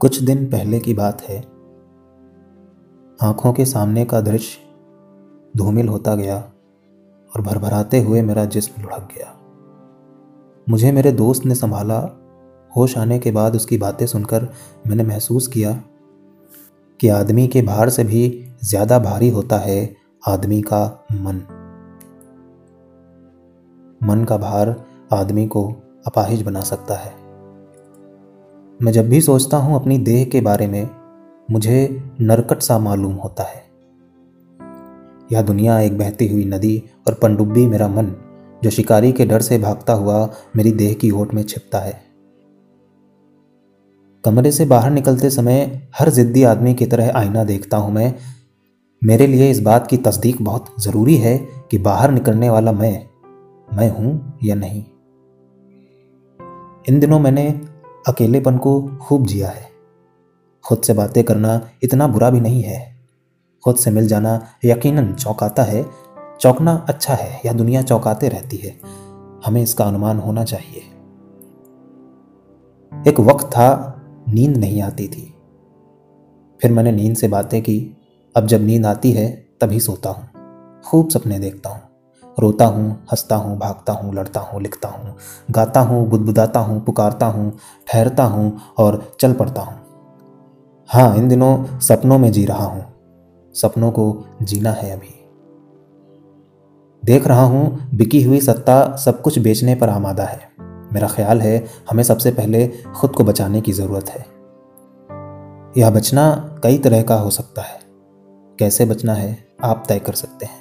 कुछ दिन पहले की बात है। आँखों के सामने का दृश्य धूमिल होता गया और भरभराते हुए मेरा जिस्म लुढ़क गया। मुझे मेरे दोस्त ने संभाला। होश आने के बाद उसकी बातें सुनकर मैंने महसूस किया कि आदमी के भार से भी ज़्यादा भारी होता है आदमी का मन। मन का भार आदमी को अपाहिज बना सकता है। मैं जब भी सोचता हूँ अपनी देह के बारे में, मुझे नरकट सा मालूम होता है। यह दुनिया एक बहती हुई नदी और पनडुब्बी मेरा मन, जो शिकारी के डर से भागता हुआ मेरी देह की ओट में छिपता है। कमरे से बाहर निकलते समय हर जिद्दी आदमी की तरह आईना देखता हूँ मैं। मेरे लिए इस बात की तस्दीक बहुत ज़रूरी है कि बाहर निकलने वाला मैं मैं हूँ या नहीं। इन दिनों मैंने अकेलेपन को खूब जिया है। खुद से बातें करना इतना बुरा भी नहीं है। खुद से मिल जाना यकीनन चौंकाता है, चौंकना अच्छा है या दुनिया चौंकाते रहती है, हमें इसका अनुमान होना चाहिए। एक वक्त था, नींद नहीं आती थी। फिर मैंने नींद से बातें की, अब जब नींद आती है, तभी सोता हूँ, खूब सपने देखता हूँ। रोता हूँ, हंसता हूँ, भागता हूँ, लड़ता हूँ, लिखता हूँ, गाता हूँ, बुदबुदाता हूँ, पुकारता हूँ, ठहरता हूँ और चल पड़ता हूँ। हाँ इन दिनों सपनों में जी रहा हूँ। सपनों को जीना है अभी। देख रहा हूँ, बिकी हुई सत्ता सब कुछ बेचने पर आमादा है। मेरा ख्याल है, हमें सबसे पहले खुद को बचाने की ज़रूरत है। यह बचना कई तरह का हो सकता है। कैसे बचना है, आप तय कर सकते हैं।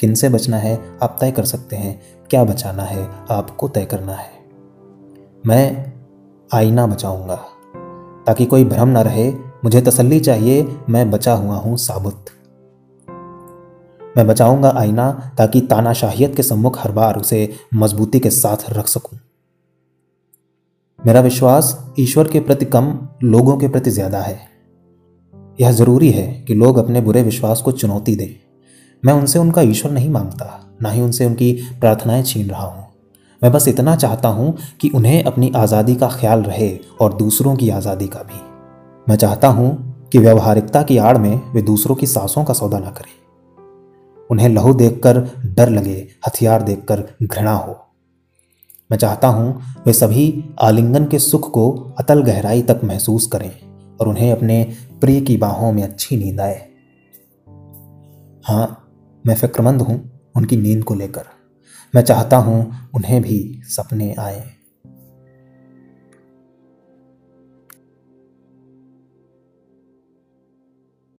किन से बचना है, आप तय कर सकते हैं। क्या बचाना है, आपको तय करना है। मैं आईना बचाऊँगा, ताकि कोई भ्रम ना रहे। मुझे तसल्ली चाहिए, मैं बचा हुआ हूँ साबुत। मैं बचाऊँगा आईना, ताकि तानाशाहियत के सम्मुख हर बार उसे मजबूती के साथ रख सकूँ। मेरा विश्वास ईश्वर के प्रति कम, लोगों के प्रति ज़्यादा है। यह ज़रूरी है कि लोग अपने बुरे विश्वास को चुनौती दें। मैं उनसे उनका ईश्वर नहीं माँगता, ना ही उनसे उनकी प्रार्थनाएँ छीन रहा हूँ। मैं बस इतना चाहता हूँ कि उन्हें अपनी आज़ादी का ख्याल रहे और दूसरों की आज़ादी का भी। मैं चाहता हूँ कि व्यवहारिकता की आड़ में वे दूसरों की सांसों का सौदा ना करें। उन्हें लहू देखकर डर लगे, हथियार देखकर घृणा हो। मैं चाहता हूँ वे सभी आलिंगन के सुख को अतल गहराई तक महसूस करें और उन्हें अपने प्रिय की बाहों में अच्छी नींद आए। हाँ मैं फिक्रमंद हूँ उनकी नींद को लेकर। मैं चाहता हूँ उन्हें भी सपने आए।